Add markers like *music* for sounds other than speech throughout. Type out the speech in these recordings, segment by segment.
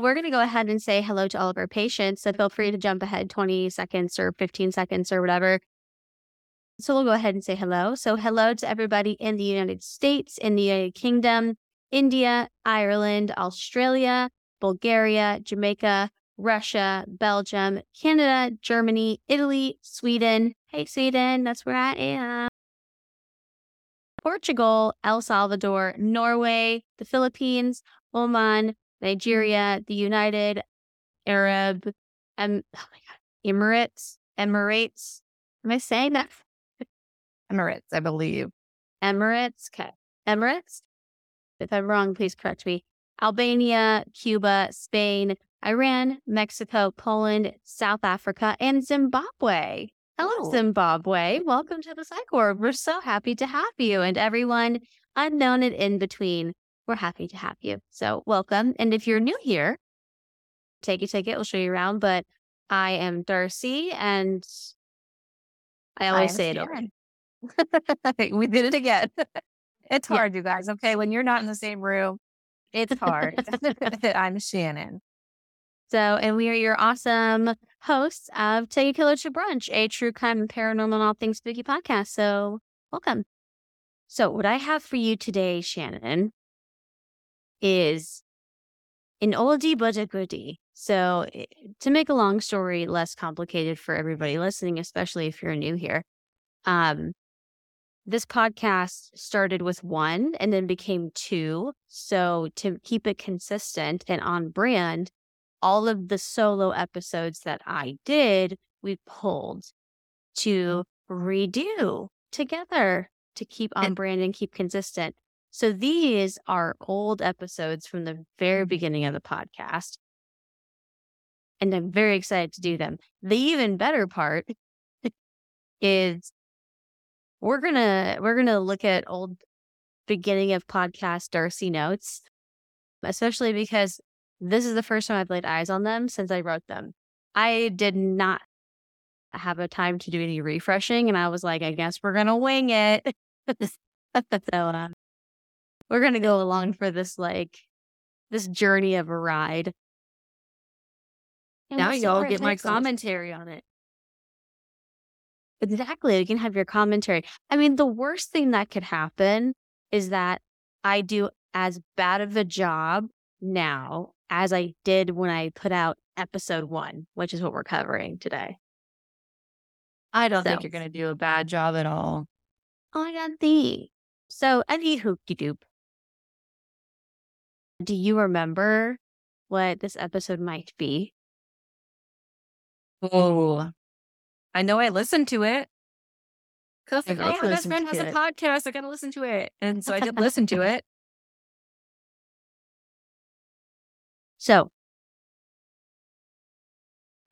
We're going to go ahead and say hello to all of our patients. So feel free to jump ahead 20 seconds or 15 seconds or whatever. So we'll go ahead and say hello. So, hello to everybody in the United States, in the United Kingdom, India, Ireland, Australia, Bulgaria, Jamaica, Russia, Belgium, Canada, Germany, Italy, Sweden. Hey, Sweden, that's where I am. Portugal, El Salvador, Norway, the Philippines, Oman, Nigeria, the United Arab, um, oh my God, Emirates, Emirates. Am I saying that? *laughs* Emirates, I believe. Emirates. Okay. Emirates. If I'm wrong, please correct me. Albania, Cuba, Spain, Iran, Mexico, Poland, South Africa, and Zimbabwe. Hello, oh. Zimbabwe. Welcome to the Psych Ward. We're so happy to have you and everyone unknown and in between. We're happy to have you. So, welcome. And if you're new here, take a ticket. We'll show you around. But I am Darcy, and I always I say it over. *laughs* we did it again. it's hard, yeah. you guys. Okay. When you're not in the same room, it's hard. *laughs* *laughs* I'm Shannon. So, and we are your awesome hosts of Take a Killer to Brunch, a true crime and paranormal and all things spooky podcast. So, welcome. So, what I have for you today, Shannon, is an oldie but a goodie. So, eh, to make a long story less complicated for everybody listening, especially if you're new here, um, this podcast started with one and then became two. So, to keep it consistent and on brand, all of the solo episodes that I did, we pulled to redo together to keep on brand and keep consistent. So, these are old episodes from the very mm-hmm. beginning of the podcast. And I'm very excited to do them. The even better part *laughs* is we're gonna we're gonna look at old beginning of podcast Darcy notes, especially because this is the first time I've laid eyes on them since I wrote them. I did not have a time to do any refreshing, and I was like, I guess we're gonna wing it. *laughs* so uh, we're gonna go along for this like this journey of a ride. And now y'all get my commentary on it. Exactly. You can have your commentary. I mean, the worst thing that could happen is that I do as bad of a job now as I did when I put out episode one, which is what we're covering today. I don't so. think you're going to do a bad job at all. Oh, I got thee. So, any hoopty doop. Do you remember what this episode might be? Oh, I know I listened to it. Because like, oh, my best friend has a podcast. I got to listen to it. And so I did *laughs* listen to it. So,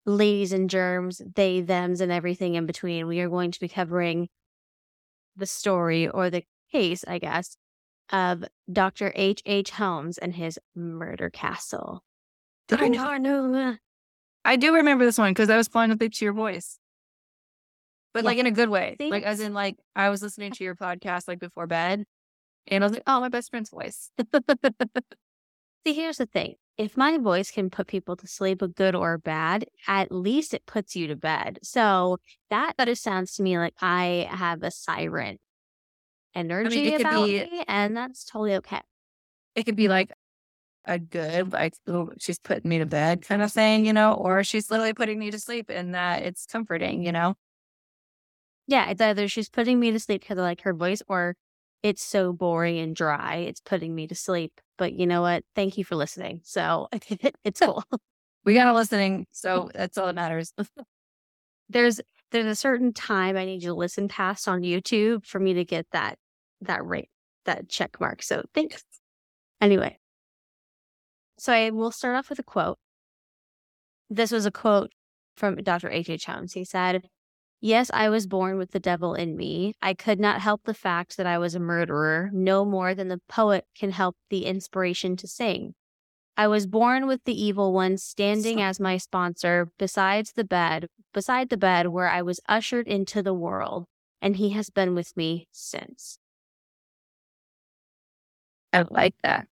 ladies and germs, they, thems, and everything in between, we are going to be covering the story or the case, I guess, of Dr. H. H. Holmes and his murder castle. I know, I know. Uh I do remember this one because I was falling asleep to your voice but yeah. like in a good way. Like as in like I was listening to your podcast like before bed and I was like, oh, my best friend's voice. *laughs* See, here's the thing. If my voice can put people to sleep, a good or bad, at least it puts you to bed. So that that just sounds to me like I have a siren energy I mean, about be, me, and that's totally okay. It could be mm-hmm. like a good, like she's putting me to bed kind of thing, you know, or she's literally putting me to sleep, and that it's comforting, you know. Yeah, it's either she's putting me to sleep because I like her voice or it's so boring and dry. It's putting me to sleep. But you know what? Thank you for listening. So *laughs* it's cool. *laughs* we got a listening. So *laughs* that's all that matters. there's there's a certain time I need you to listen past on YouTube for me to get that that rate, that check mark. So thanks. Anyway. So I will start off with a quote. This was a quote from Dr. H.H. Holmes. He said, Yes, I was born with the devil in me. I could not help the fact that I was a murderer, no more than the poet can help the inspiration to sing. I was born with the evil one standing as my sponsor besides the bed, beside the bed where I was ushered into the world, and he has been with me since. I like that.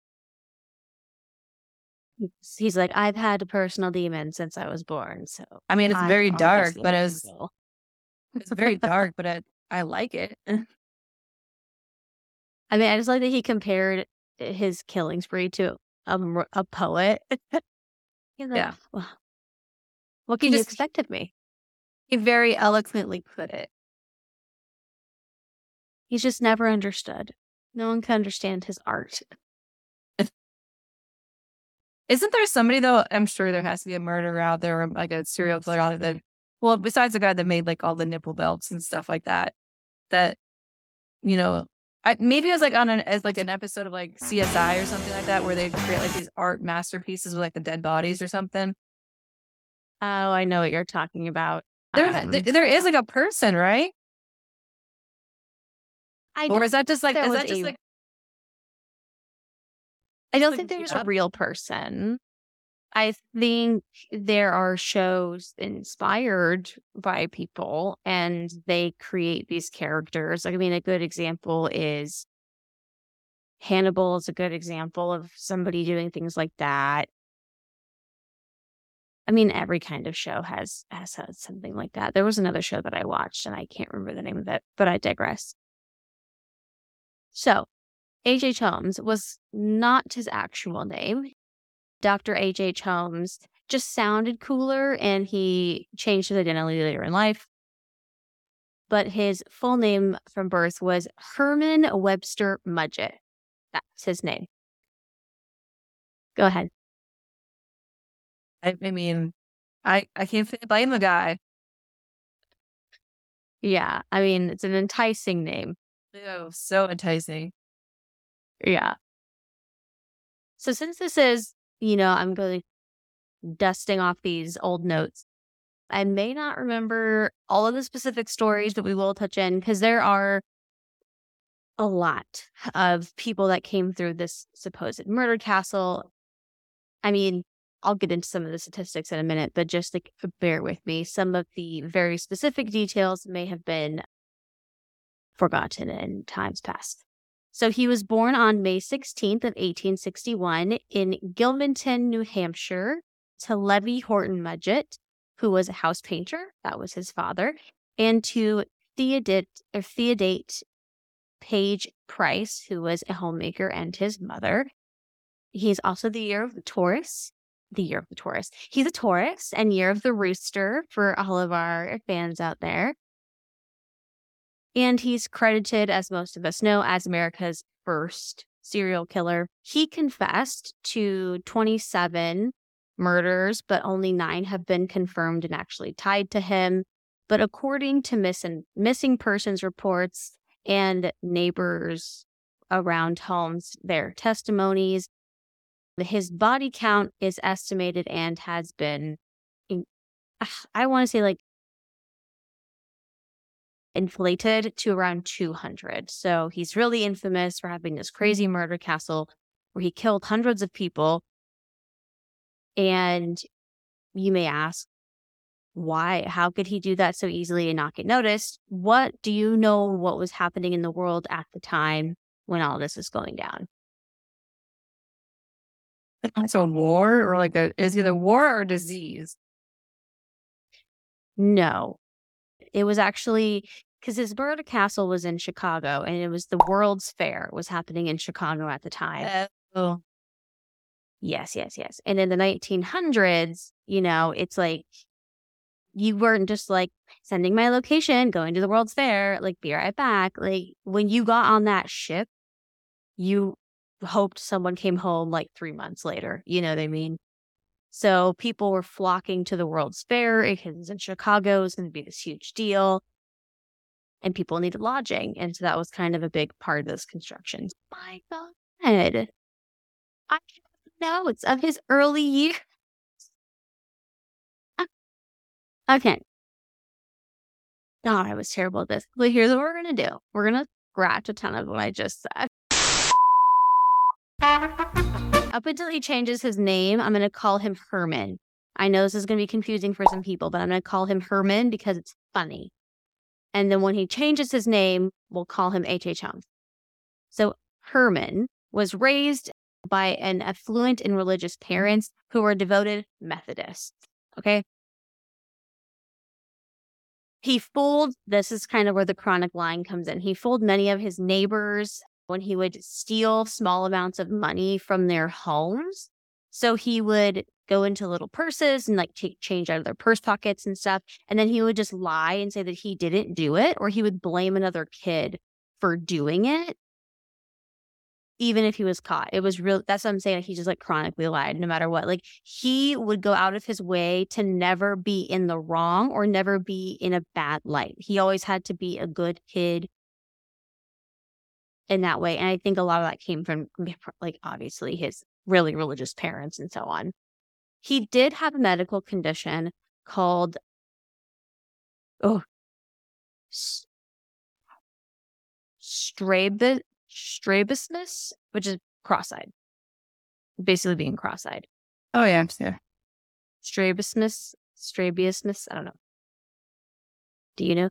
he's like, I've had a personal demon since I was born. So I mean, it's very dark, but it was, it's very dark, *laughs* but I, I like it. *laughs* I mean, I just like that he compared his killing spree to a, a poet. *laughs* like, yeah. Well, what can he you just, expect of me? He very eloquently put it. He's just never understood. No one can understand his art. *laughs* Isn't there somebody though? I'm sure there has to be a murderer out there, or like a serial killer out there. That, well, besides the guy that made like all the nipple belts and stuff like that, that you know, I, maybe it was like on an as like an episode of like CSI or something like that, where they create like these art masterpieces with like the dead bodies or something. Oh, I know what you're talking about. There, um, there is like a person, right? I or is that just like is that just a, like I don't think there's a real person. I think there are shows inspired by people and they create these characters. Like, I mean, a good example is Hannibal is a good example of somebody doing things like that. I mean, every kind of show has has had something like that. There was another show that I watched and I can't remember the name of it, but I digress. So, H.H. Holmes was not his actual name. Dr. H.H. Holmes just sounded cooler and he changed his identity later in life. But his full name from birth was Herman Webster Mudgett. That's his name. Go ahead. I, I mean, I I can't blame the guy. Yeah, I mean, it's an enticing name. Oh, so enticing. Yeah. So since this is, you know, I'm going dusting off these old notes. I may not remember all of the specific stories that we will touch in because there are a lot of people that came through this supposed murder castle. I mean, I'll get into some of the statistics in a minute, but just like bear with me. Some of the very specific details may have been forgotten in times past. So he was born on May 16th of 1861 in Gilmanton, New Hampshire, to Levi Horton Mudgett, who was a house painter. That was his father, and to Theodate or Theodate Page Price, who was a homemaker and his mother. He's also the year of the Taurus. The year of the Taurus. He's a Taurus and year of the rooster for all of our fans out there. And he's credited, as most of us know, as America's first serial killer. He confessed to 27 murders, but only nine have been confirmed and actually tied to him. But according to missing, missing persons reports and neighbors around homes, their testimonies, his body count is estimated and has been, I want to say like inflated to around 200. So he's really infamous for having this crazy mm. murder castle where he killed hundreds of people. And you may ask, why? How could he do that so easily and not get noticed? What do you know what was happening in the world at the time when all this is going down? It's a war or like a is either war or disease? No. It was actually because his murder castle was in Chicago and it was the World's Fair was happening in Chicago at the time. Oh. Yes, yes, yes. And in the 1900s, you know, it's like you weren't just like sending my location, going to the World's Fair, like be right back. Like when you got on that ship, you hoped someone came home like three months later. You know what I mean? So people were flocking to the World's Fair because in Chicago it was going to be this huge deal and people needed lodging. And so that was kind of a big part of this construction. My God. I know it's of his early years. *laughs* Okay. God, I was terrible at this. But here's what we're going to do we're going to scratch a ton of what I just said. Up until he changes his name, I'm going to call him Herman. I know this is going to be confusing for some people, but I'm going to call him Herman because it's funny. And then when he changes his name, we'll call him H.H. Holmes. So Herman was raised by an affluent and religious parents who were devoted Methodists. Okay. He fooled, this is kind of where the chronic line comes in. He fooled many of his neighbors when he would steal small amounts of money from their homes. So he would go into little purses and like take change out of their purse pockets and stuff. And then he would just lie and say that he didn't do it, or he would blame another kid for doing it even if he was caught. It was real. That's what I'm saying. He just like chronically lied no matter what. Like he would go out of his way to never be in the wrong or never be in a bad light. He always had to be a good kid in that way. And I think a lot of that came from like obviously his really religious parents and so on. He did have a medical condition called oh strabismus strabismus, which is cross-eyed. Basically being cross-eyed. Oh yeah, yeah. Strabismus, strabismus, I don't know. Do you know?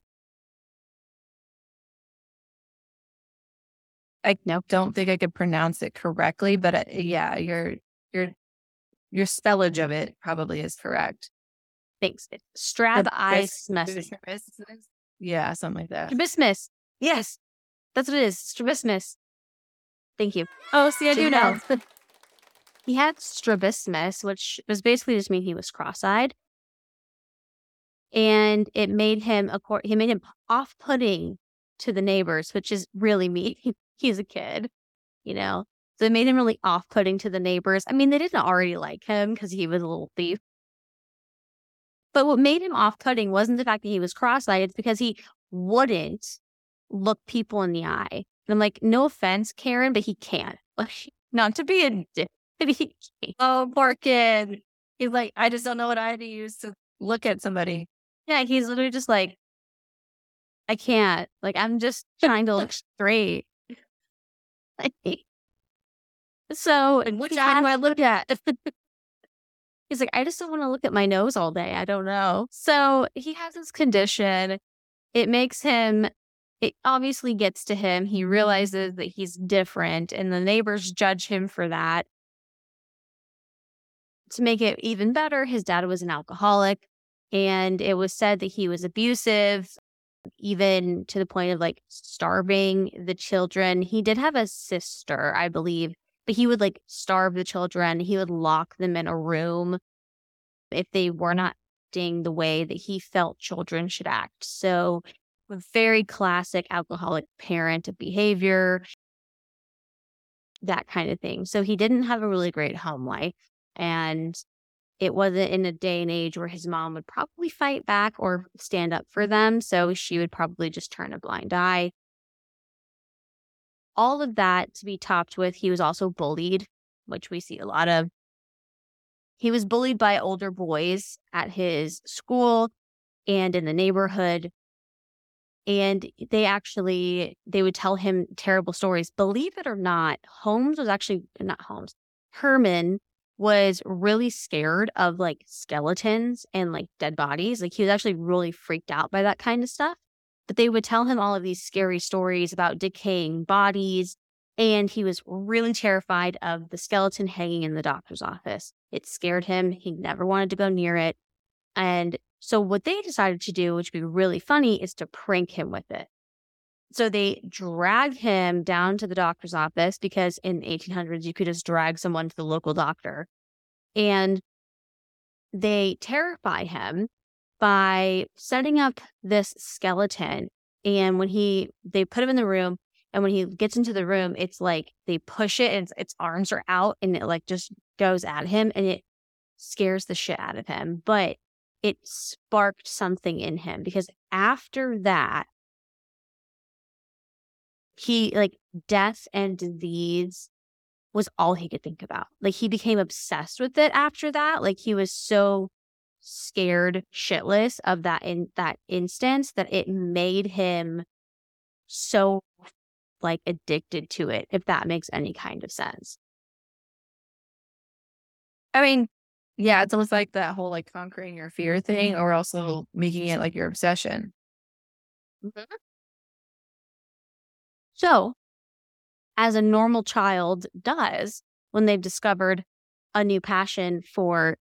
I no. don't think I could pronounce it correctly, but uh, yeah, your your your spellage of it probably is correct. Thanks. Strabismus. Yeah, something like that. Strabismus. Yes. That's what it is. Strabismus. Thank you. Oh, see, I do know. *laughs* he had strabismus, which was basically just mean he was cross-eyed, and it made him a court. he made him off-putting to the neighbors, which is really mean. *laughs* He's a kid, you know. So it made him really off-putting to the neighbors. I mean, they didn't already like him because he was a little thief. But what made him off-putting wasn't the fact that he was cross-eyed; it's because he wouldn't look people in the eye. And I'm like, no offense, Karen, but he can't. *laughs* Not to be a dick. oh, poor kid. He's like, I just don't know what I had to use to look at somebody. Yeah, he's literally just like, I can't. Like, I'm just trying to look straight. *laughs* so, and which eye do I look at? *laughs* he's like, I just don't want to look at my nose all day. I don't know. So he has this condition. It makes him it obviously gets to him. He realizes that he's different, and the neighbors judge him for that. To make it even better, his dad was an alcoholic, and it was said that he was abusive, even to the point of like starving the children. He did have a sister, I believe, but he would like starve the children. He would lock them in a room if they were not acting the way that he felt children should act. So very classic alcoholic parent behavior, that kind of thing. So he didn't have a really great home life. And it wasn't in a day and age where his mom would probably fight back or stand up for mm-hmm. them. So she would probably just turn a blind eye. All of that to be topped with, he was also bullied, which we see a lot of. He was bullied by older boys at his school and in the neighborhood and they actually they would tell him terrible stories believe it or not holmes was actually not holmes herman was really scared of like skeletons and like dead bodies like he was actually really freaked out by that kind of stuff but they would tell him all of these scary stories about decaying bodies and he was really terrified of the skeleton hanging in the doctor's office it scared him he never wanted to go near it and so what they decided to do, which would be really funny, is to prank him with it. So they drag him down to the doctor's office because in 1800s you could just drag someone to the local doctor. And they terrify him by setting up this skeleton and when he they put him in the room and when he gets into the room it's like they push it and its, its arms are out and it like just goes at him and it scares the shit out of him but it sparked something in him because after that, he like death and disease was all he could think about. Like he became obsessed with it after that. Like he was so scared shitless of that in that instance that it made him so like addicted to it, if that makes any kind of sense. I mean, yeah, it's almost like that whole like conquering your fear thing or also making it like your obsession. Mm-hmm. So, as a normal child does, when they've discovered a new passion for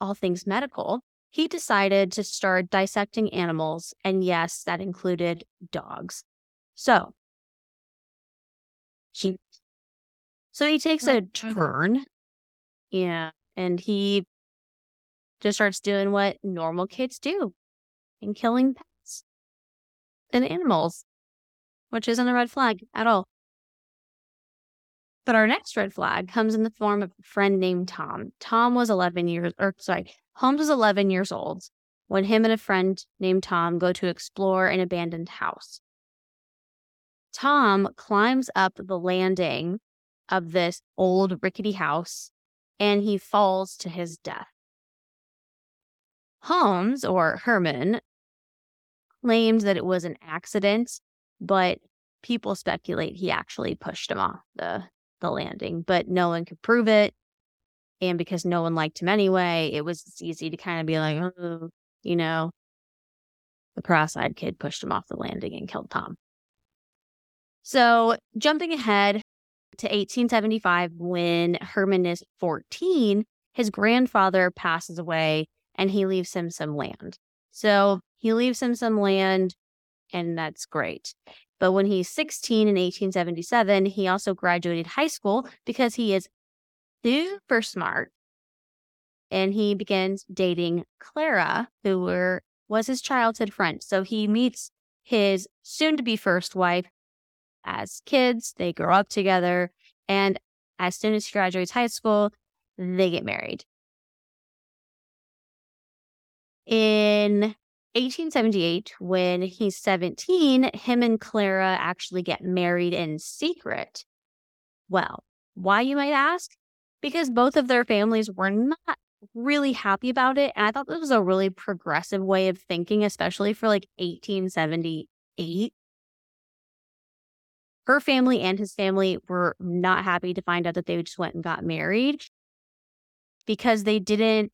all things medical, he decided to start dissecting animals. And yes, that included dogs. So he, so he takes a turn. Yeah. And he just starts doing what normal kids do and killing pets and animals, which isn't a red flag at all. But our next red flag comes in the form of a friend named Tom. Tom was 11 years, or sorry, Holmes was 11 years old when him and a friend named Tom go to explore an abandoned house. Tom climbs up the landing of this old rickety house and he falls to his death. Holmes, or Herman, claimed that it was an accident, but people speculate he actually pushed him off the, the landing, but no one could prove it. And because no one liked him anyway, it was easy to kind of be like, oh, you know, the cross eyed kid pushed him off the landing and killed Tom. So, jumping ahead to 1875, when Herman is 14, his grandfather passes away and he leaves him some land. So, he leaves him some land, and that's great. But when he's 16 in 1877, he also graduated high school because he is super smart. And he begins dating Clara, who were, was his childhood friend. So he meets his soon to be first wife as kids. They grow up together. And as soon as he graduates high school, they get married. In 1878, when he's 17, him and Clara actually get married in secret. Well, why, you might ask? Because both of their families were not really happy about it. And I thought this was a really progressive way of thinking, especially for like 1878. Her family and his family were not happy to find out that they just went and got married because they didn't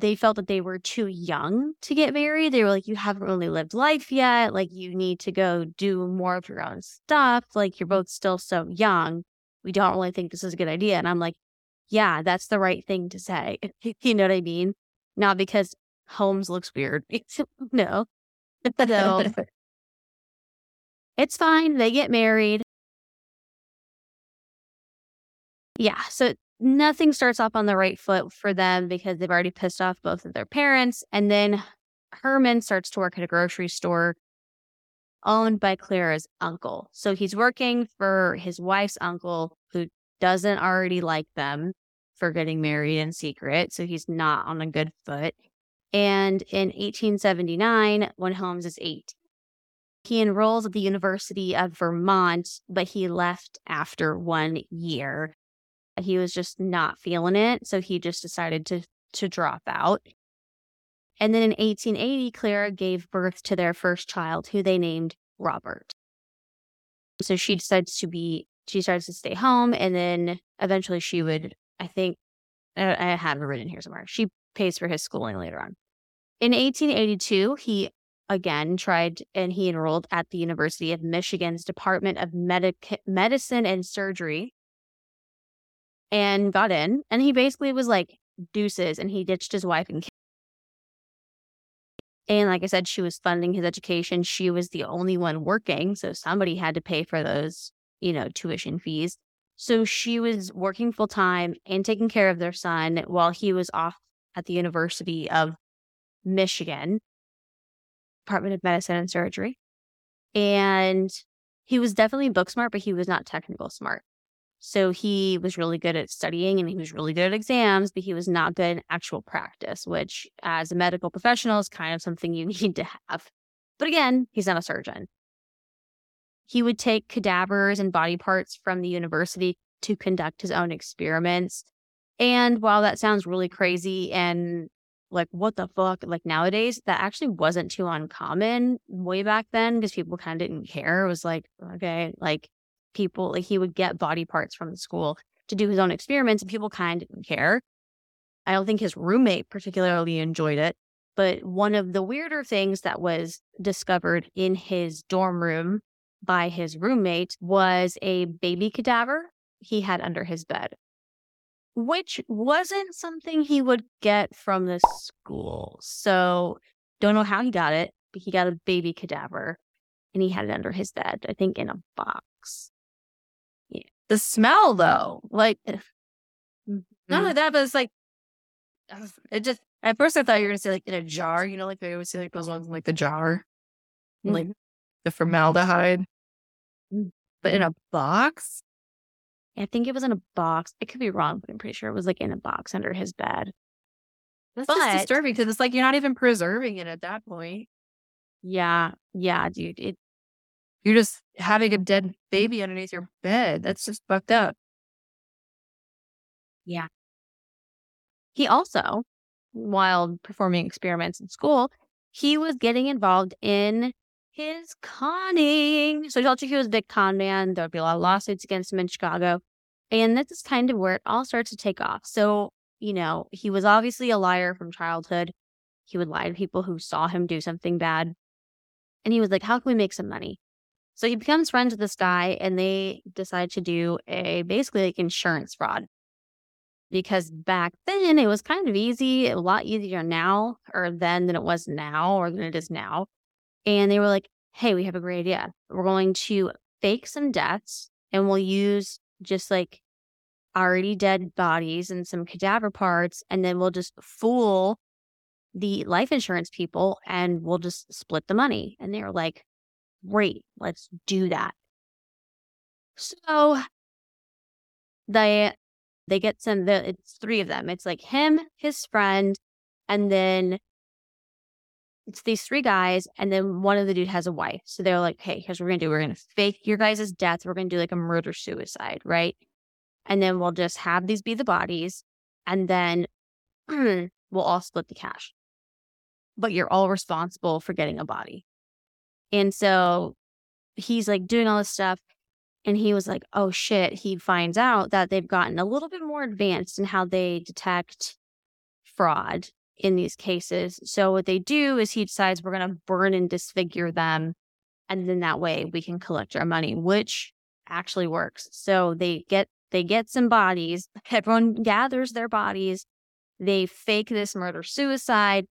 they felt that they were too young to get married. They were like, you haven't really lived life yet. Like, you need to go do more of your own stuff. Like, you're both still so young. We don't really think this is a good idea. And I'm like, yeah, that's the right thing to say. *laughs* you know what I mean? Not because Holmes looks weird. *laughs* no. So *laughs* it's fine. They get married. Yeah. So nothing starts off on the right foot for them because they've already pissed off both of their parents. And then Herman starts to work at a grocery store owned by Clara's uncle. So he's working for his wife's uncle who doesn't already like them for getting married in secret. So he's not on a good foot. And in 1879, when Holmes is eight, he enrolls at the University of Vermont, but he left after one year he was just not feeling it. So he just decided to, to drop out. And then in 1880, Clara gave birth to their first child, who they named Robert. So she decides to be, she starts to stay home. And then eventually she would, I think, I, have it written here somewhere. She pays for his schooling later on. In 1882, he again tried and he enrolled at the University of Michigan's Department of Medic- Medicine and Surgery and got in. And he basically was like deuces and he ditched his wife and. And like I said, she was funding his education. She was the only one working. So somebody had to pay for those, you know, tuition fees. So she was working full time and taking care of their son while he was off at the University of Michigan, Department of Medicine and Surgery. And he was definitely book smart, but he was not technical smart. So he was really good at studying and he was really good at exams, but he was not good in actual practice, which as a medical professional is kind of something you *laughs* need to have. But again, he's not a surgeon. He would take cadavers and body parts from the university to conduct his own experiments. And while that sounds really crazy and like, what the fuck, like nowadays, that actually wasn't too uncommon way back then because people kind of didn't care. It was like, okay, like people, like he would get body parts from the school to do his own experiments, and people kind of didn't care. I don't think his roommate particularly enjoyed it. But one of the weirder things that was discovered in his dorm room by his roommate was a baby cadaver he had under his bed. which wasn't something he would get from the school. So don't know how he got it, but he got a baby cadaver and he had it under his bed, I think in a box. The smell though, like mm-hmm. not only that, but it's like it just at first I thought you were gonna say like in a jar, you know, like they always say like those ones in like the jar. Mm-hmm. Like the formaldehyde. Mm. But in a box? I think it was in a box. It could be wrong, but I'm pretty sure it was like in a box under his bed. That's but, just disturbing because it's like you're not even preserving it at that point. Yeah, yeah, dude. It you're just having a dead baby underneath your bed. That's just fucked up. Yeah. He also, while performing experiments in school, he was getting involved in his conning. So I told you he was a big con man. There would be a lot of lawsuits against him in Chicago. And this is kind of where it all starts to take off. So, you know, he was obviously a liar from childhood. He would lie to people who saw him do something bad. And he was like, how can we make some money? So he becomes friends with this guy and they decide to do a basically like insurance fraud. Because back then it was kind of easy, a lot easier now or then than it was now or than it is now. And they were like, hey, we have a great idea. We're going to fake some deaths and we'll use just like already dead bodies and some cadaver parts. And then we'll just fool the life insurance people and we'll just split the money. And they were like, great, let's do that. So they they get some the it's three of them. It's like him, his friend, and then it's these three guys, and then one of the dude has a wife. So they're like, hey, here's what we're gonna do. We're gonna fake your guys' death. We're gonna do like a murder suicide, right? And then we'll just have these be the bodies, and then *clears throat* we'll all split the cash. But you're all responsible for getting a body. And so he's like doing all this stuff. And he was like, oh shit. He finds out that they've gotten a little bit more advanced in how they detect fraud in these cases. So what they do is he decides we're going to burn and disfigure them. And then that way we can collect our money, which actually works. So they get they get some bodies. *laughs* Everyone gathers their bodies. They fake this murder suicide.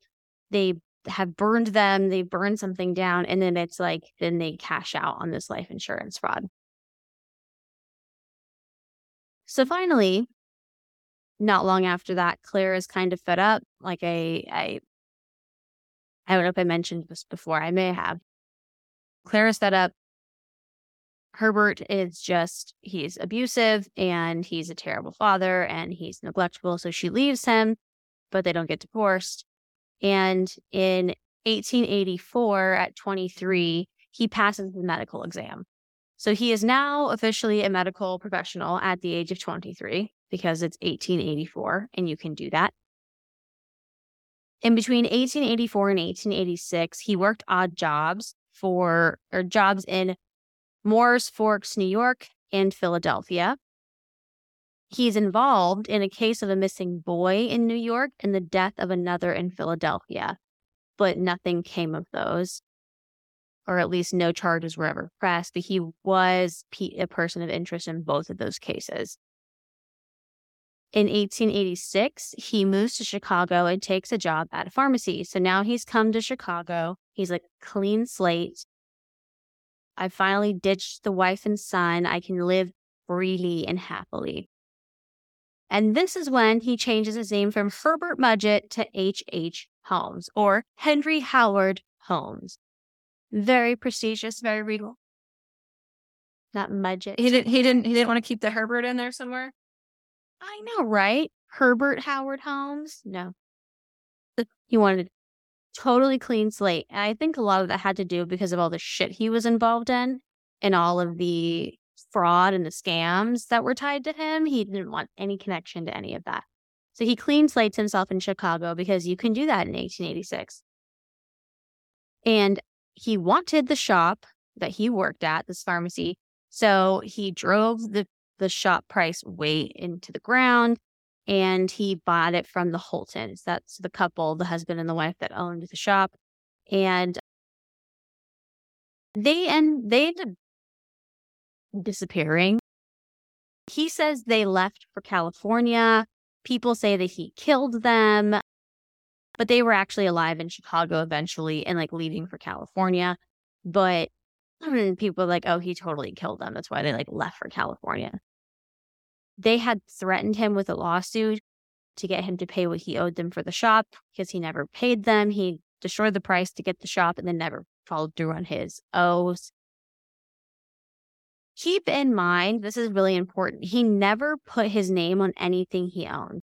They have burned them. They burn something down, and then it's like then they cash out on this life insurance fraud. So finally, not long after that, Claire is kind of fed up. Like I, I, I don't know if I mentioned this before. I may have. Claire is fed up. Herbert is just, he's abusive and he's a terrible father and he's neglectful. So she leaves him, but they don't get divorced. And in 1884, at 23, he passes the medical exam. So he is now officially a medical professional at the age of 23 because it's 1884 and you can do that. In between 1884 and 1886, he worked odd jobs for or jobs in Mooers Forks, New York, and Philadelphia. He's involved in a case of a missing boy in New York and the death of another in Philadelphia, but nothing came of those, or at least no charges were ever pressed. But he was a person of interest in both of those cases. In 1886, he moves to Chicago and takes a job at a pharmacy. So now he's come to Chicago. He's like clean slate. I finally ditched the wife and son. I can live freely and happily. And this is when he changes his name from Herbert Mudgett to H. H. Holmes or Henry Howard Holmes. Very prestigious, very regal. Not Mudgett. He didn't. He didn't. He didn't want to keep the Herbert in there somewhere. I know, right? Herbert Howard Holmes. No, he wanted totally clean slate, and I think a lot of that had to do because of all the shit he was involved in, and all of the fraud and the scams that were tied to him. He didn't want any connection to any of that. So he clean slates himself in Chicago because you can do that in 1886. And he wanted the shop that he worked at, this pharmacy. So he drove the, the shop price way into the ground and he bought it from the Holtons. That's the couple, the husband and the wife that owned the shop. And they and they ended disappearing. He says they left for California. People say that he killed them, but they were actually alive in Chicago eventually and like leaving for California. But *clears throat* people are like, oh, he totally killed them. That's why they like left for California. They had threatened him with a lawsuit to get him to pay what he owed them for the shop because he never paid them. He destroyed the price to get the shop and then never followed through on his O's. Keep in mind, this is really important. He never put his name on anything he owned.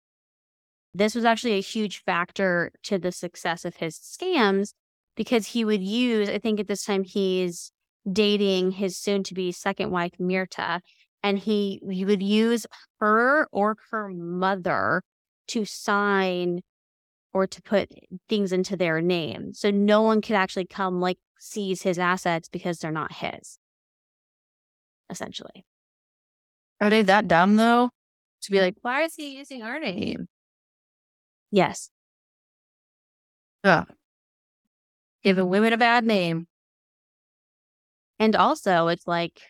This was actually a huge factor to the success of his scams because he would use, I think at this time he's dating his soon to be second wife, Myrta, and he, he would use her or her mother to sign or to put things into their name. So no one could actually come like seize his assets because they're not his essentially. Are they that dumb though? To be mm. like, why is he using our name? Yes. Ugh. Giving women a bad name. And also, it's like,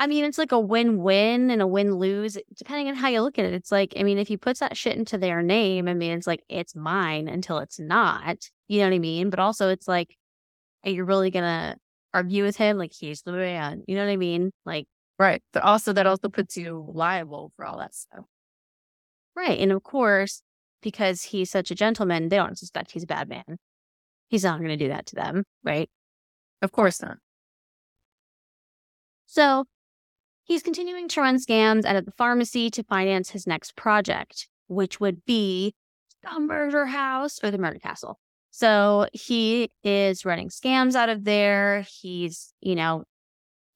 I mean, it's like a win win and a win lose, depending on how you look at it. It's like, I mean, if he puts that shit into their name, I mean, it's like, it's mine until it's not. You know what I mean? But also, it's like, are you really going to argue with him like he's the man. You know what I mean? Like right. But also that also puts you liable for all that stuff. Right. And of course, because he's such a gentleman, they don't suspect he's a bad man. He's not going to do that to them, right? Of course not. So he's continuing to run scams out of the pharmacy to finance his next project, which would be the murder house or the murder castle. So he is running scams out of there. He's, you know,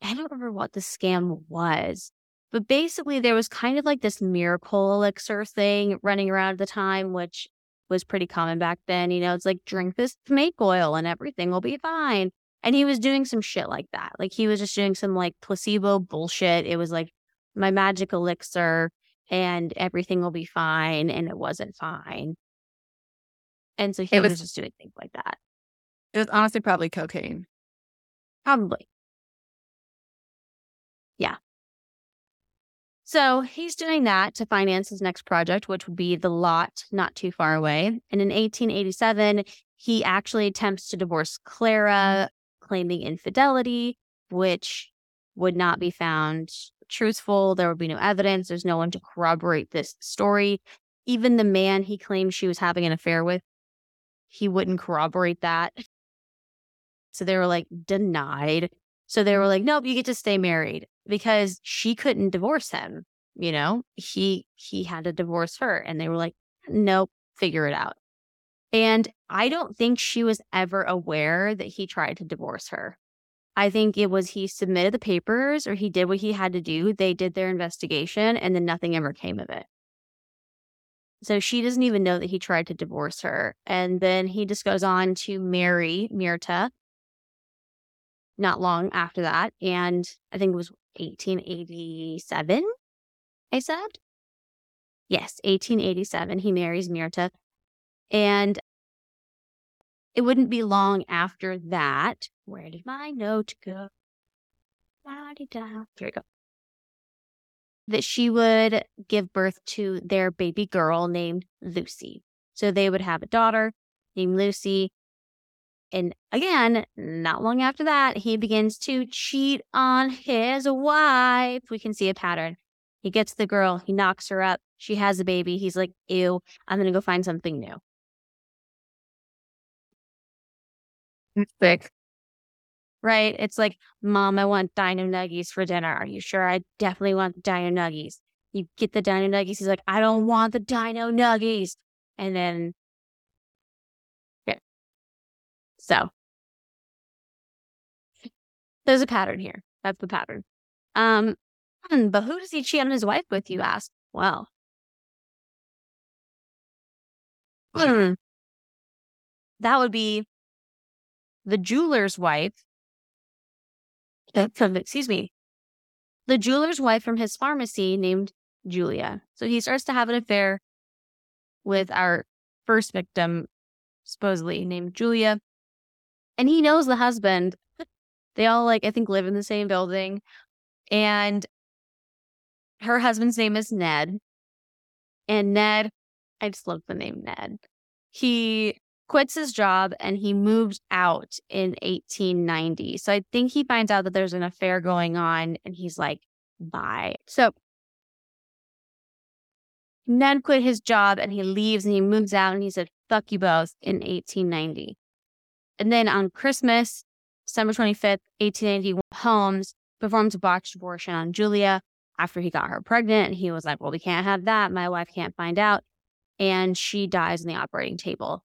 I don't remember what the scam was, but basically there was kind of like this miracle elixir thing running around at the time, which was pretty common back then. You know, it's like drink this snake oil and everything will be fine. And he was doing some shit like that. Like he was just doing some like placebo bullshit. It was like my magic elixir and everything will be fine. And it wasn't fine. And so he was, was just doing things like that. It was honestly probably cocaine. Probably. Yeah. So he's doing that to finance his next project, which would be the lot not too far away. And in 1887, he actually attempts to divorce Clara, claiming infidelity, which would not be found truthful. There would be no evidence. There's no one to corroborate this story. Even the man he claimed she was having an affair with he wouldn't corroborate that. So they were like denied. So they were mm-hmm. like, nope, you get to stay married because she couldn't divorce him. You know, he he had to divorce her, and they were like, nope, figure it out. And I don't think she was ever aware that he tried to divorce her. I think it was he submitted the papers or he did what he had to do. They did their investigation and then nothing ever came of it. So she doesn't even know that he tried to divorce her. And then he just goes on to marry Myrta not long after that. And I think it was 1887, I said. Yes, 1887. He marries Myrta. And it wouldn't be long after that. Where did my note go? Here we go that she would give birth to their baby girl named Lucy. So they would have a daughter named Lucy. And again, not long after that, he begins to cheat on his wife. We can see a pattern. He gets the girl, he knocks her up, she has a baby. He's like, ew, I'm going to go find something new. Sick right? It's like, Mom, I want dino nuggies for dinner. Are you sure? I definitely want dino nuggies. You get the dino nuggies. He's like, I don't want the dino nuggies. And then, yeah. So, there's a pattern here. That's the pattern. Um, *clears throat* but who does he cheat on his wife with, you ask? Well, *clears throat* that would be the jeweler's wife Uh, excuse me, the jeweler's wife from his pharmacy named Julia. So he starts to have an affair with our first victim, supposedly named Julia. And he knows the husband. They all, like, I think, live in the same building. And her husband's name is Ned. And Ned, I just love the name Ned. He quits his job and he moves out in 1890. So I think he finds out that there's an affair going on and he's like, bye. So Ned quit his job and he leaves and he moves out and he said, fuck you both in 1890. And then on Christmas, December 25th, 1890, Holmes performs a botched abortion on Julia after he got her pregnant. And he was like, well, we can't have that. My wife can't find out. And she dies in the operating table.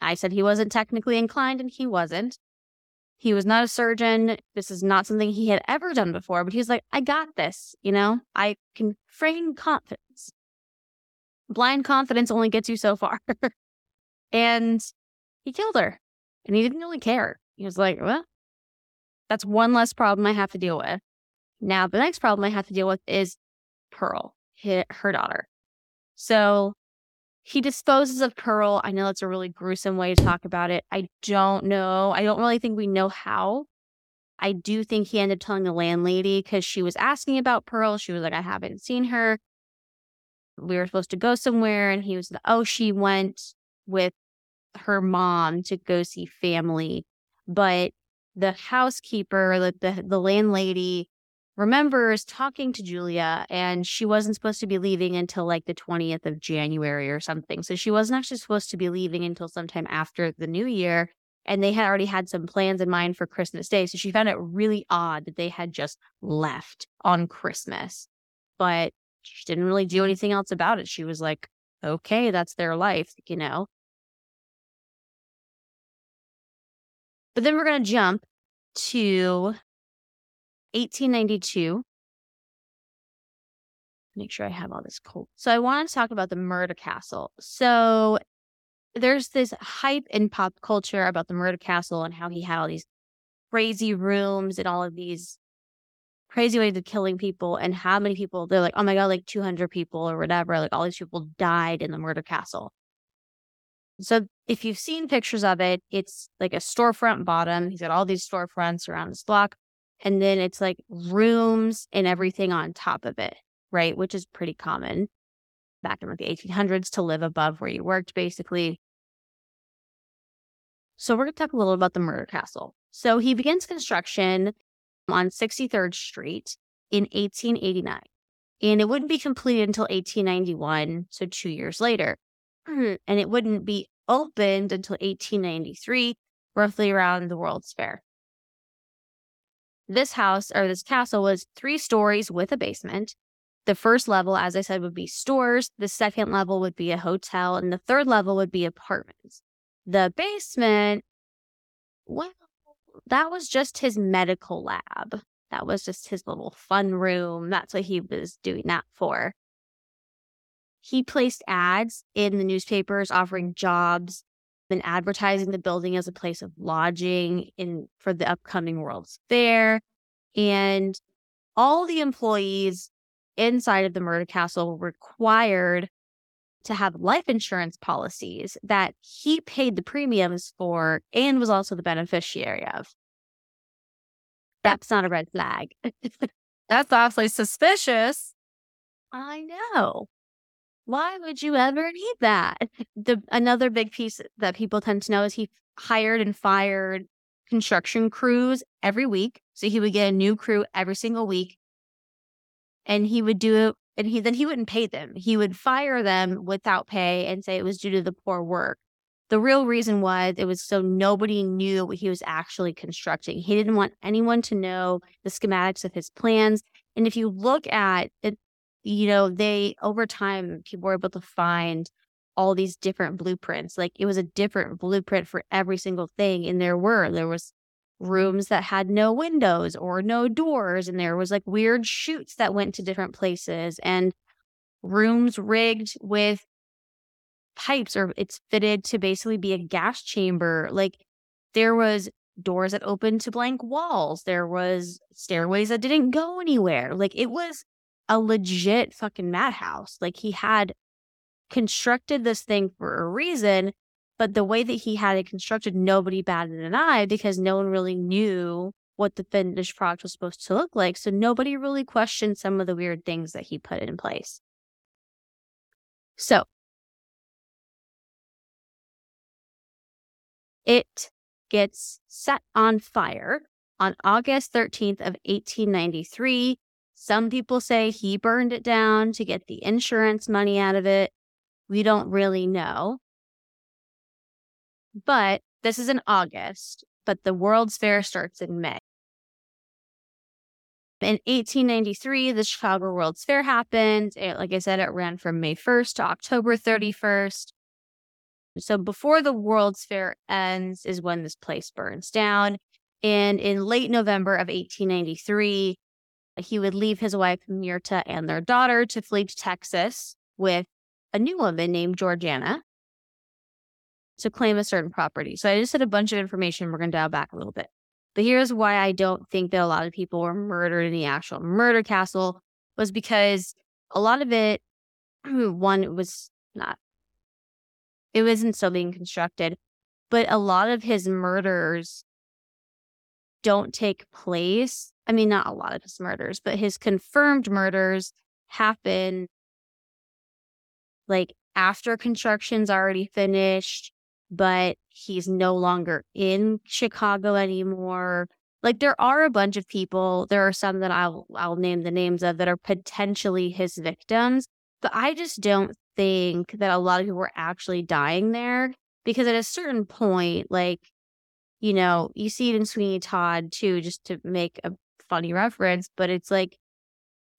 I said he wasn't technically inclined, and he wasn't. He was not a surgeon. This is not something he had ever done before, but he was like, I got this. You know, I can feign confidence. Blind confidence only gets you so far. *laughs* and he killed her, and he didn't really care. He was like, well, that's one less problem I have to deal with. Now, the next problem I have to deal with is Pearl, her daughter. So he disposes of Pearl. I know that's a really gruesome way to talk about it. I don't know. I don't really think we know how. I do think he ended up telling the landlady because she was asking about Pearl. She was like, I haven't seen her. We were supposed to go somewhere. And he was like, Oh, she went with her mom to go see family. But the housekeeper, the, the, the landlady, remembers talking to Julia and she wasn't supposed to be leaving until like the 20th of January or something. So she wasn't actually supposed to be leaving until sometime after the new year. And they had already had some plans in mind for Christmas Day. So she found it really odd that they had just left on Christmas. But she didn't really do anything else about it. She was like, okay, that's their life, you know? But then we're going to jump to 1892. Make sure I have all this cool. So I want to talk about the murder castle. So there's this hype in pop culture about the murder castle and how he had all these crazy rooms and all of these crazy ways of killing people and how many people they're like, oh my god, like 200 people or whatever. Like all these people died in the murder castle. So if you've seen pictures of it, it's like a storefront bottom. He's got all these storefronts around his block and then it's like rooms and everything on top of it, right? Which is pretty common back in like the 1800s to live above where you worked, basically. So we're going to talk a little about the murder castle. So he begins construction on 63rd Street in 1889, and it wouldn't be completed until 1891, so two years later. *clears throat* And it wouldn't be opened until 1893, roughly around the World's Fair. This house or this castle was three stories with a basement. The first level, as I said, would be stores. The second level would be a hotel. And the third level would be apartments. The basement, well, that was just his medical lab. That was just his little fun room. That's what he was doing that for. He placed ads in the newspapers offering jobs been advertising the building as a place of lodging in for the upcoming World's Fair. And all the employees inside of the murder castle were required to have life insurance policies that he paid the premiums for and was also the beneficiary of. That's not a red flag. *laughs* That's awfully suspicious. I know. Why would you ever need that? The another big piece that people tend to know is he hired and fired construction crews every week. So he would get a new crew every single week. And he would do it and he then he wouldn't pay them. He would fire them without pay and say it was due to the poor work. The real reason was it was so nobody knew what he was actually constructing. He didn't want anyone to know the schematics of his plans. And if you look at it, you know, they over time people were able to find all these different blueprints. Like it was a different blueprint for every single thing. And there were, there was rooms that had no windows or no doors. And there was like weird chutes that went to different places and rooms rigged with pipes or it's fitted to basically be a gas chamber. Like there was doors that opened to blank walls. There was stairways that didn't go anywhere. Like it was a legit fucking madhouse. Like he had constructed this thing for a reason, but the way that he had it constructed, nobody batted an eye because no one really knew what the finished product was supposed to look like. So nobody really questioned some of the weird things that he put in place. So it gets set on fire on August 13th of 1893. Some people say he burned it down to get the insurance money out of it. We don't really know. But this is in August, but the World's Fair starts in May. In 1893, the Chicago World's Fair happened. It, like I said, it ran from May 1st to October 31st. So before the World's Fair ends is when this place burns down. And in late November of 1893, he would leave his wife Myrta and their daughter to flee to Texas with a new woman named Georgiana to claim a certain property. So I just said a bunch of information. We're going to dial back a little bit. But here's why I don't think that a lot of people were murdered in the actual murder castle was because a lot of it, *clears throat* one, was not, it wasn't still being constructed, but a lot of his murders don't take place. I mean, not a lot of his murders, but his confirmed murders happen like after construction's already finished but he's no longer in Chicago anymore. Like there are a bunch of people, there are some that I'll I'll name the names of that are potentially his victims, but I just don't think that a lot of people were actually dying there because at a certain point like you know, you see it in Sweeney Todd too just to make a funny reference, but it's like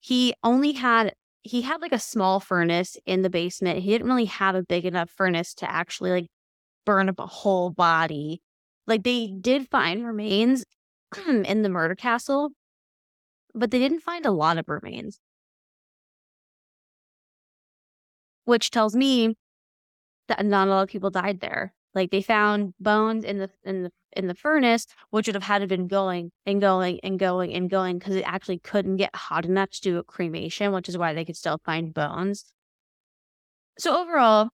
he only had he had like a small furnace in the basement. He didn't really have a big enough furnace to actually like burn up a whole body. Like they did find remains *clears throat* in the murder castle, but they didn't find a lot of remains. Which tells me that not a lot of people died there. Like they found bones in the in the in the furnace, which would have had to been going and going and going and going because it actually couldn't get hot enough to do a cremation, which is why they could still find bones. So overall,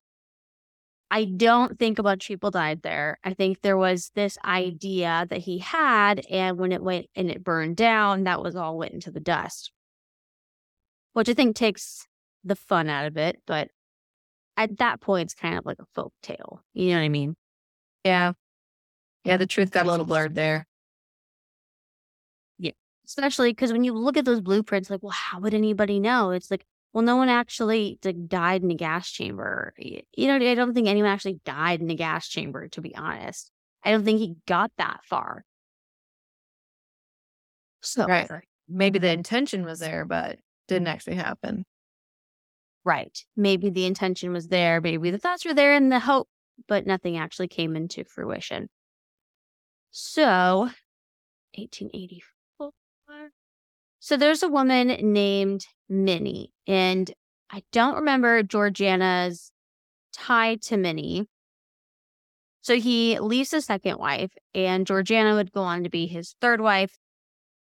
I don't think a bunch of people died there. I think there was this idea that he had, and when it went and it burned down, that was all went into the dust, which I think takes the fun out of it. But at that point, it's kind of like a folk tale. You know what I mean? Yeah. Yeah, the truth got a little blurred there. Yeah. Especially because when you look at those blueprints, like, well, how would anybody know? It's like, well, no one actually like, died in a gas chamber. You know, I don't think anyone actually died in a gas chamber, to be honest. I don't think he got that far. So, right. Maybe the mm. intention was there, but didn't actually happen. Right. Maybe the intention was there. Maybe the thoughts were there and the hope, but nothing actually came into fruition. So, 1884. So there's a woman named Minnie, and I don't remember Georgiana's tie to Minnie. So he leaves his second wife, and Georgiana would go on to be his third wife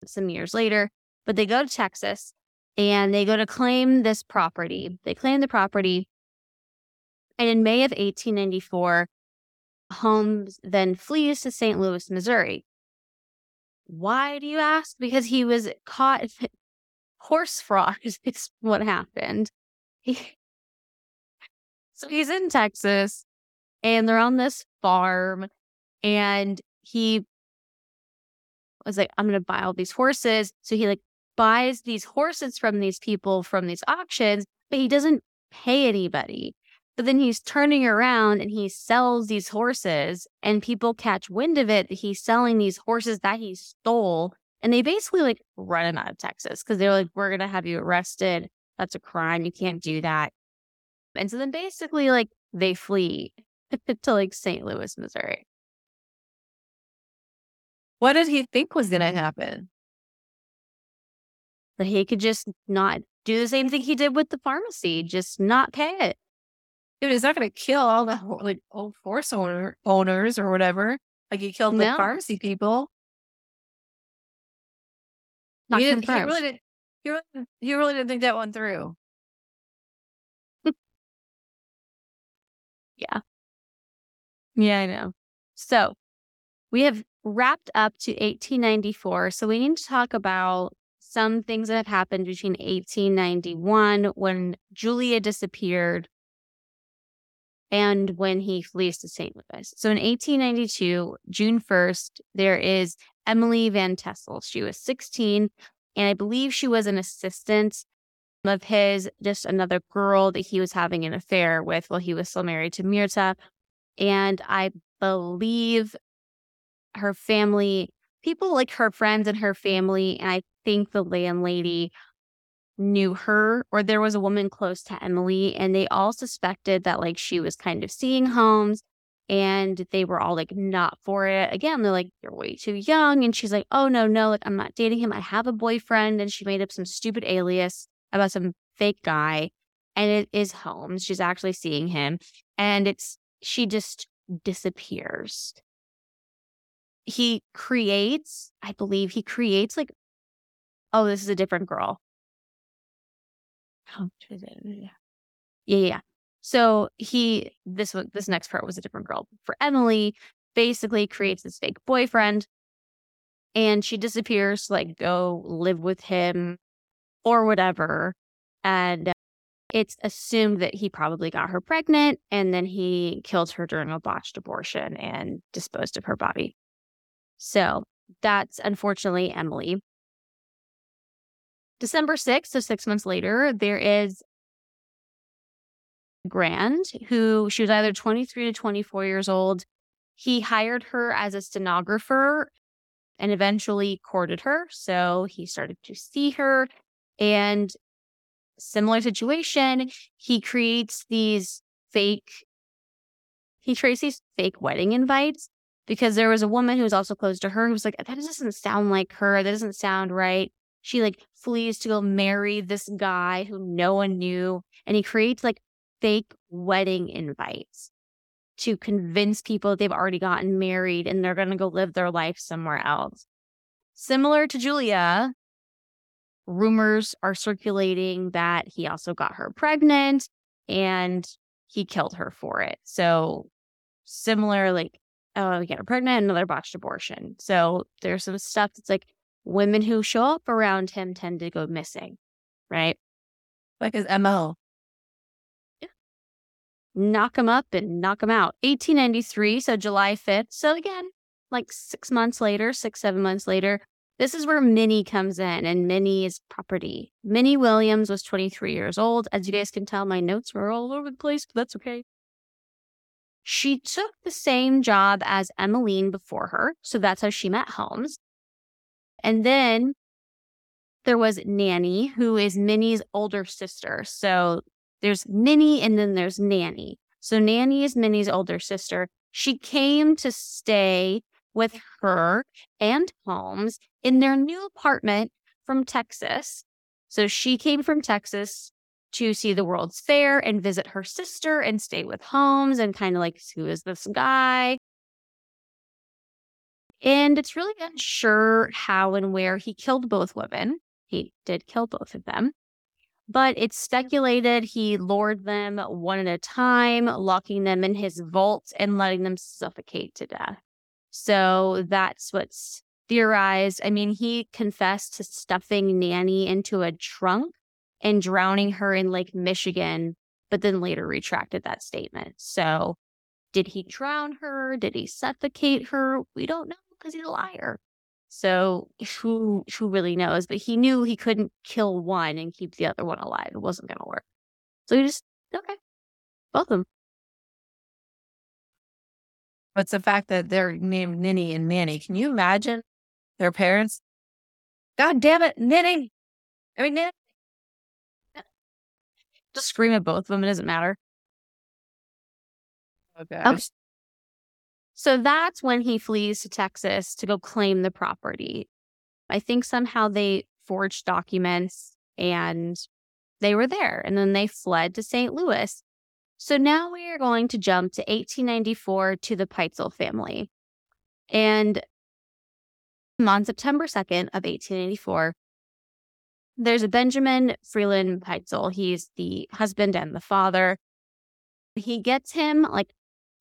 some years later. But they go to Texas and they go to claim this property. They claim the property. And in May of 1894, Holmes then flees to St. Louis, Missouri. Why do you ask? Because he was caught *laughs* horse fraud *laughs* is what happened. He, *laughs* so he's in Texas and they're on this farm and he was like, I'm going to buy all these horses. So he like buys these horses from these people from these auctions, but he doesn't pay anybody. But then he's turning around and he sells these horses, and people catch wind of it he's selling these horses that he stole and they basically like run him out of Texas because they're like, we're going to have you arrested. That's a crime. You can't do that. And so then basically, like, they flee *laughs* to like St. Louis, Missouri. What did he think was going to mm-hmm. happen? That he could just not do the same thing he did with the pharmacy, just not pay it. Dude, he's not going to kill all the like old horse owner, owners or whatever. Like he killed the pharmacy people. Not he, didn't, he really didn't. He really, he really didn't think that one through. *laughs* yeah. Yeah, I know. So we have wrapped up to 1894. So we need to talk about some things that have happened between 1891 when Julia disappeared and when he flees to St. Louis. So in 1892, June 1st, there is Emily Van Tassel. She was 16, and I believe she was an assistant of his, just another girl that he was having an affair with while he was still married to Myrta. And I believe her family, people like her friends and her family, and I think the landlady knew her or there was a woman close to Emily and they all suspected that like she was kind of seeing Holmes and they were all like not for it. Again, they're like you're way too young and she's like, "Oh no, no, like I'm not dating him. I have a boyfriend." And she made up some stupid alias about some fake guy and it is Holmes. She's actually seeing him and it's she just disappears. He creates, I believe he creates like oh, this is a different girl. Oh, yeah, yeah. So he this this next part was a different girl. For Emily, basically creates this fake boyfriend and she disappears to like go live with him or whatever. And it's assumed that he probably got her pregnant and then he killed her during a botched abortion and disposed of her body. So that's unfortunately Emily. December 6th, so six months later, there is Grand, who she was either 23 to 24 years old. He hired her as a stenographer and eventually courted her. So he started to see her. And similar situation, he creates these fake, he creates these fake wedding invites because there was a woman who was also close to her who was like, that doesn't sound like her. That doesn't sound right. She like flees to go marry this guy who no one knew. And he creates like fake wedding invites to convince people they've already gotten married and they're going to go live their life somewhere else. Similar to Julia, rumors are circulating that he also got her pregnant and he killed her for it. So, similar, like, Uh, oh, we got her pregnant, another botched abortion. So, there's some stuff that's like, women who show up around him tend to go missing, right? Like his MO. Yeah. Knock him up and knock him out. 1893, so July 5th. So again, like six months later, six, seven months later, this is where Minnie comes in and Minnie is property. Minnie Williams was 23 years old. As you guys can tell, my notes were all over the place, but that's okay. She took the same job as Emmeline before her. So that's how she met Holmes. And then there was Nanny, who is Minnie's older sister. So there's Minnie and then there's Nanny. So Nanny is Minnie's older sister. She came to stay with her and Holmes in their new apartment from Texas. So she came from Texas to see the World's Fair and visit her sister and stay with Holmes and kind of like, who is this guy? And it's really unsure how and where he killed both women. He did kill both of them. But it's speculated he lured them one at a time, locking them in his vault and letting them suffocate to death. So that's what's theorized. I mean, he confessed to stuffing Nanny into a trunk and drowning her in Lake Michigan, but then later retracted that statement. So did he drown her? Did he suffocate her? We don't know because he's a liar. So who who really knows? But he knew he couldn't kill one and keep the other one alive. It wasn't gonna work. So he just okay, both of them. What's the fact that they're named Ninny and Nanny? Can you imagine their parents? God damn it, Ninny! I mean, Nanny. Just scream at both of them. It doesn't matter. Okay. okay. So that's when he flees to Texas to go claim the property. I think somehow they forged documents and they were there and then they fled to St. Louis. So now we are going to jump to 1894 to the Pitezel family. And on September 2nd of 1884, there's a Benjamin Freeland Pitezel. He's the husband and the father. He gets him like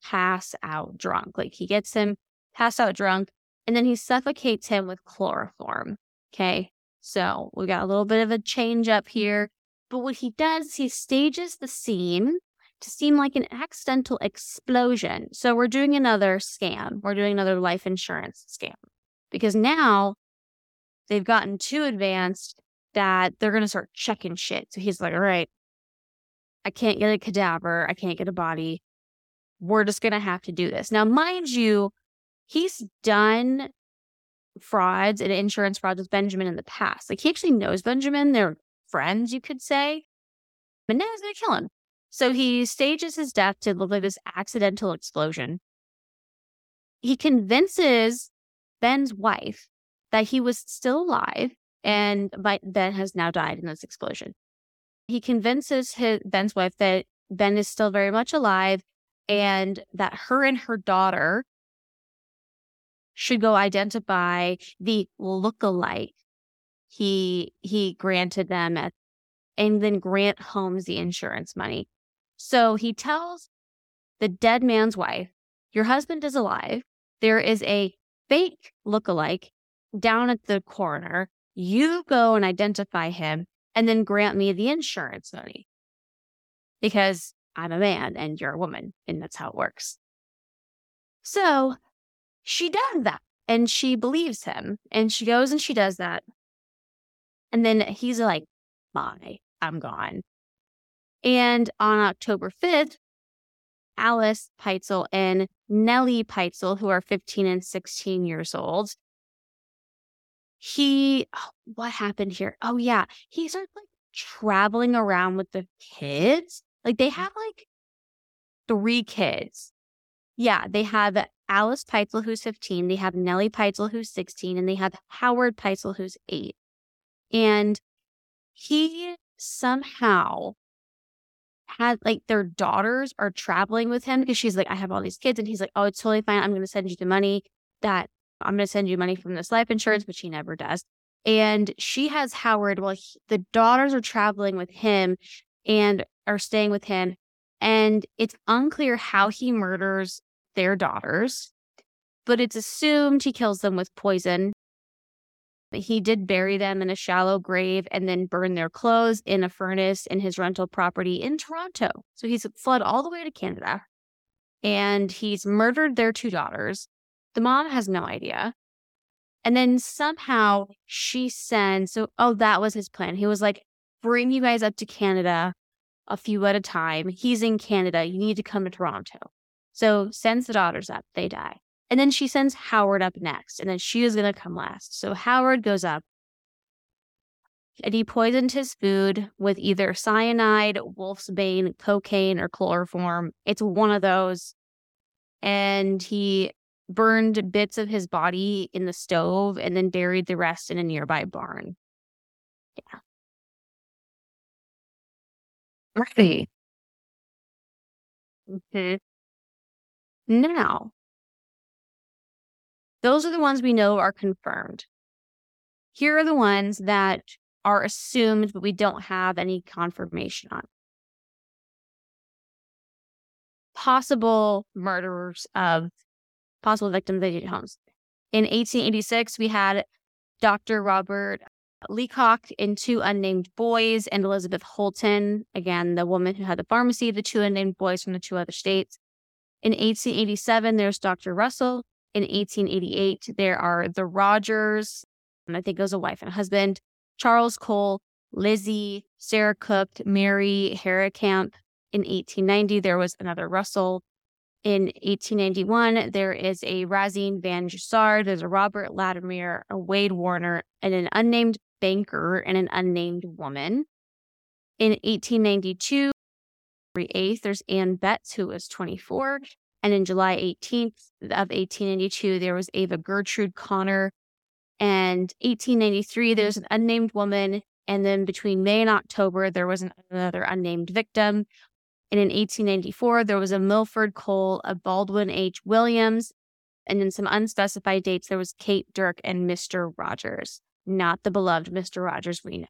pass out drunk. Like he gets him pass out drunk and then he suffocates him with chloroform. Okay. So we got a little bit of a change up here. But what he does, he stages the scene to seem like an accidental explosion. So we're doing another scam. We're doing another life insurance scam because now they've gotten too advanced that they're going to start checking shit. So he's like, all right, I can't get a cadaver. I can't get a body. We're just going to have to do this. Now, mind you, he's done frauds and insurance frauds with Benjamin in the past. Like he actually knows Benjamin. They're friends, you could say. But now he's going to kill him. So he stages his death to look like this accidental explosion. He convinces Ben's wife that he was still alive and Ben has now died in this explosion. He convinces his, Ben's wife that Ben is still very much alive and that her and her daughter should go identify the look-alike he he granted them at, and then grant Holmes the insurance money. So he tells the dead man's wife, Your husband is alive. There is a fake look-alike down at the coroner. You go and identify him and then grant me the insurance money because I'm a man and you're a woman, and that's how it works. So she does that and she believes him and she goes and she does that. And then he's like, bye, I'm gone. And on October 5th, Alice Pitezel and Nellie Pitezel, who are 15 and 16 years old, he, oh, what happened here? Oh, yeah. He started like traveling around with the kids. Like they mm. have like three kids. Yeah, they have Alice Pitezel, who's 15. They have Nellie Pitezel, who's 16. And they have Howard Pitezel, who's eight. And he somehow had like their daughters are traveling with him because she's like, I have all these kids. And he's like, Oh, it's totally fine. I'm going to send you the money that I'm going to send you money from this life insurance, mm-hmm. but she never does. And she has Howard. Well, he, the daughters are traveling with him and are staying with him. And it's unclear how he murders their daughters, but it's assumed he kills them with poison. He did bury them in a shallow grave and then burn their clothes in a furnace in his rental property in Toronto. So he's fled all the way to Canada and he's murdered their two daughters. The mom has no idea. And then somehow she sends, so, oh, that was his plan. He was like, bring you guys up to Canada a few at a time. He's in Canada. You need to come to Toronto. So sends the daughters up. They die. And then she sends Howard up next. And then she is going to come last. So Howard goes up and he poisoned his food with either cyanide, wolf's bane, cocaine, or chloroform. It's one of those. And he burned bits of his body in the stove and then buried the rest in a nearby barn. Yeah. Right. Mm-hmm. Now, those are the ones we know are confirmed. Here are the ones that are assumed, but we don't have any confirmation on. Possible murderers of possible victims of. Holmes. In 1886, we had Dr. Robert Leacock and two unnamed boys, and Elizabeth Holton, again, the woman who had the pharmacy, the two unnamed boys from the two other states. In 1887, there's Dr. Russell. In 1888, there are the Rogers, and I think it was a wife and a husband, Charles Cole, Lizzie, Sarah Cook, Mary Camp. In 1890, there was another Russell. In 1891, there is a Razine Van Jussard, there's a Robert Latimer, a Wade Warner, and an unnamed banker and an unnamed woman. In 1892, February 8th, there's Anne Betts, who was 24. And in July 18th of 1892, there was Ava Gertrude Connor. And 1893, there's an unnamed woman. And then between May and October, there was another unnamed victim. And in 1894, there was a Milford Cole, a Baldwin H. Williams. And in some unspecified dates, there was Kate Dirk and Mr. Rogers, not the beloved Mr. Rogers we know.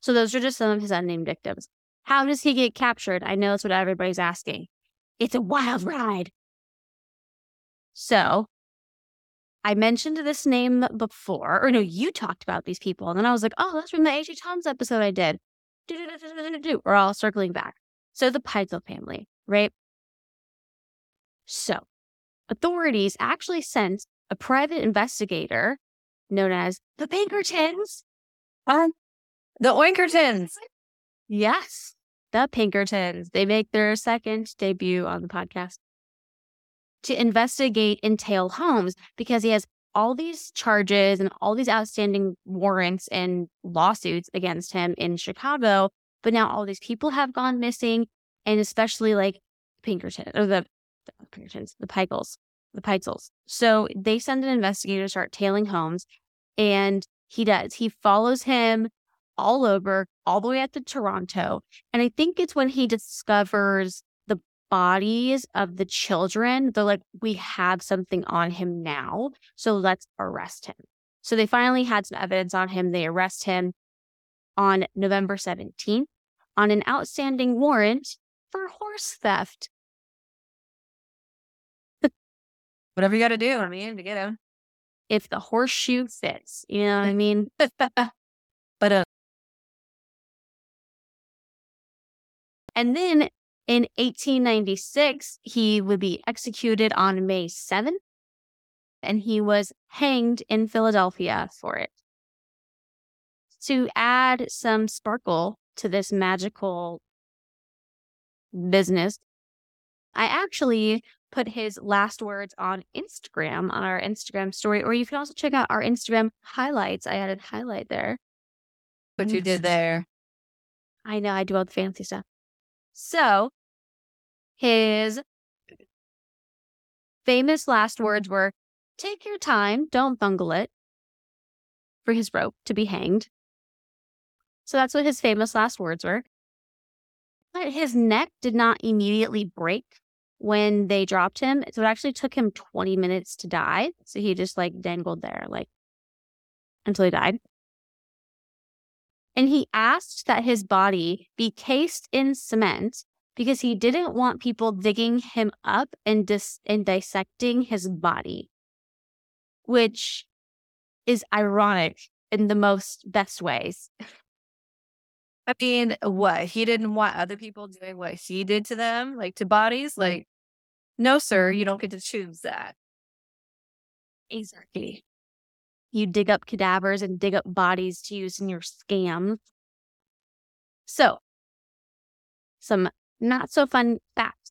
So those are just some of his unnamed victims. How does he get captured? I know that's what everybody's asking. It's a wild ride. So I mentioned this name before, or no, you talked about these people. And then I was like, oh, that's from the H.H. Holmes episode I did. We're all circling back. So the Pitezel family, right? So authorities actually sent a private investigator known as the Pinkertons. Um, the Oinkertons. Yes, the Pinkertons. They make their second debut on the podcast to investigate Entail Holmes because he has all these charges and all these outstanding warrants and lawsuits against him in Chicago. But now all these people have gone missing, and especially like Pinkerton or the, the Pinkertons, the Pikels, the Pitezels. So they send an investigator to start tailing Holmes, and he does. He follows him all over, all the way up to Toronto. And I think it's when he discovers bodies of the children, they're like, we have something on him now. So let's arrest him. So they finally had some evidence on him. They arrest him on November 17th on an outstanding warrant for horse theft. Whatever you got to do, I mean, to get him. If the horseshoe fits, you know what I mean? *laughs* but uh, and then in 1896, he would be executed on May 7th, and he was hanged in Philadelphia for it. To add some sparkle to this magical business, I actually put his last words on Instagram, on our Instagram story, or you can also check out our Instagram highlights. I added highlight there. What you did there. I know, I do all the fancy stuff. So his famous last words were take your time, don't bungle it for his rope to be hanged. So that's what his famous last words were. But his neck did not immediately break when they dropped him. So it actually took him 20 minutes to die. So he just like dangled there, like until he died. And he asked that his body be cased in cement because he didn't want people digging him up and dis- and dissecting his body, which is ironic in the most best ways. I mean, what? He didn't want other people doing what he did to them, like to bodies? Like, no, sir, you don't get to choose that. Exactly. You dig up cadavers and dig up bodies to use in your scams. So, some not so fun facts.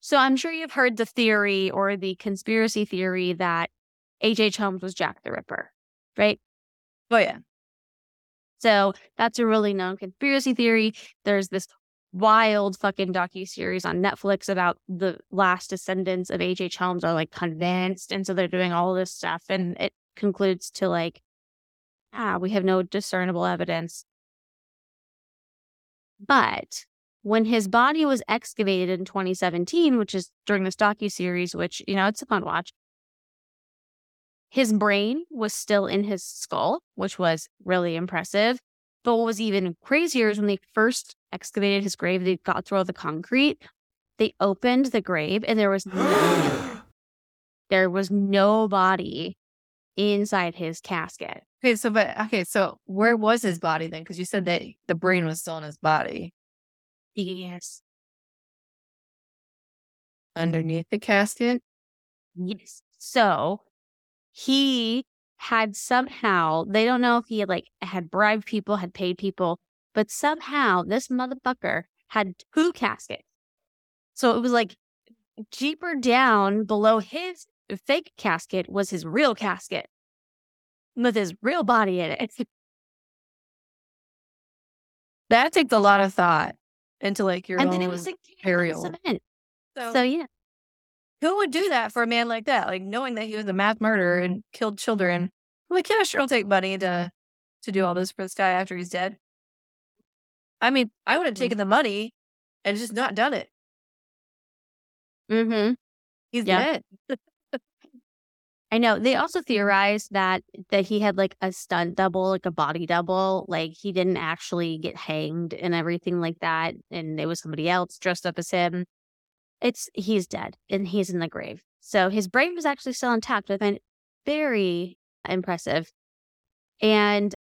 So I'm sure you've heard the theory or the conspiracy theory that H.H. Holmes was Jack the Ripper, right? Oh, yeah. So that's a really known conspiracy theory. There's this wild fucking docu series on Netflix about the last descendants of H.H. H. Holmes are like convinced, and so they're doing all this stuff, and it concludes to like, ah, we have no discernible evidence. But when his body was excavated in 2017, which is during this docu series, which you know it's a fun watch, his brain was still in his skull, which was really impressive. But what was even crazier is when they first excavated his grave, they got through all the concrete. They opened the grave, and there was *gasps* no, there was no body inside his casket. Okay, so but okay, so where was his body then? Because you said that the brain was still in his body. Yes. Underneath the casket? Yes. So he had somehow, they don't know if he had like had bribed people, had paid people, but somehow this motherfucker had two caskets. So it was like deeper down below his fake casket was his real casket with his real body in it. *laughs* that takes a lot of thought into like your and own then it was like burial. So, so yeah, who would do that for a man like that? Like knowing that he was a mass murderer and killed children. I'm like, yeah, sure, I'll take money to to do all this for this guy after he's dead. I mean, I would have mm-hmm. taken the money and just not done it. Mm-hmm. He's yeah. dead. *laughs* I know. They also mm-hmm. theorized that that he had like a stunt double, like a body double, like he didn't actually get hanged and everything like that, and it was somebody else dressed up as him. it's he's dead and he's in the grave. So his brain was actually still intact. I find it very impressive. And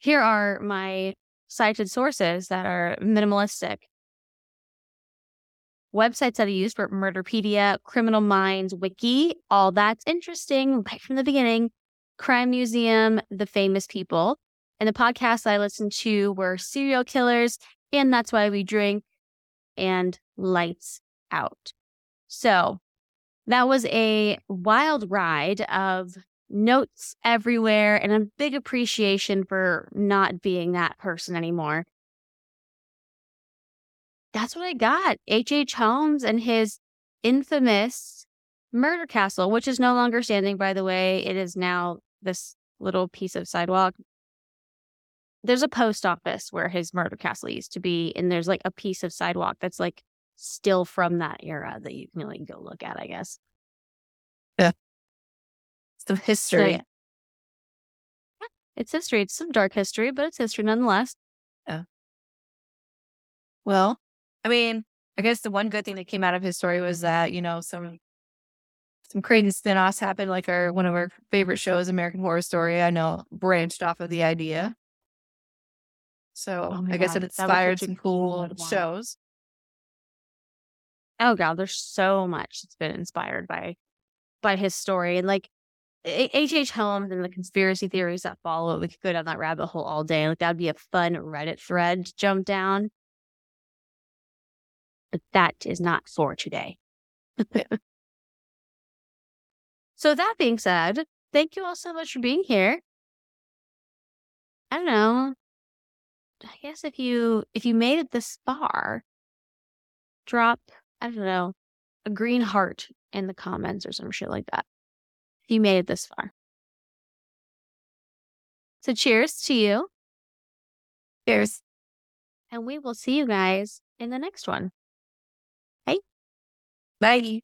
here are my cited sources that are minimalistic. Websites that I use for Murderpedia, Criminal Minds, Wiki, all that's interesting right from the beginning. Crime Museum, The Famous People. And the podcasts I listened to were Serial Killers, and That's Why We Drink, and Lights Out. So that was a wild ride of notes everywhere and a big appreciation for not being that person anymore. That's what I got. H.H. H. Holmes and his infamous murder castle, which is no longer standing, by the way. It is now this little piece of sidewalk. There's a post office where his murder castle used to be, and there's like a piece of sidewalk that's like still from that era that you can like go look at, I guess. Yeah. Some history. So, yeah. It's history. It's some dark history, but it's history nonetheless. Yeah. Well, I mean, I guess the one good thing that came out of his story was that, you know, some some crazy spin-offs happened, like our one of our favorite shows, American Horror Story, I know branched off of the idea. So oh I guess God, it inspired some cool shows. Oh god, there's so much that's been inspired by by his story and like H. H. Holmes and the conspiracy theories that follow. It, we could go down that rabbit hole all day. Like that'd be a fun Reddit thread to jump down. But that is not for today. so that being said, thank you all so much for being here. I don't know. I guess if you if you made it this far, drop I don't know a green heart in the comments or some shit like that. If you made it this far. So cheers to you. Cheers. And we will see you guys in the next one. Bye.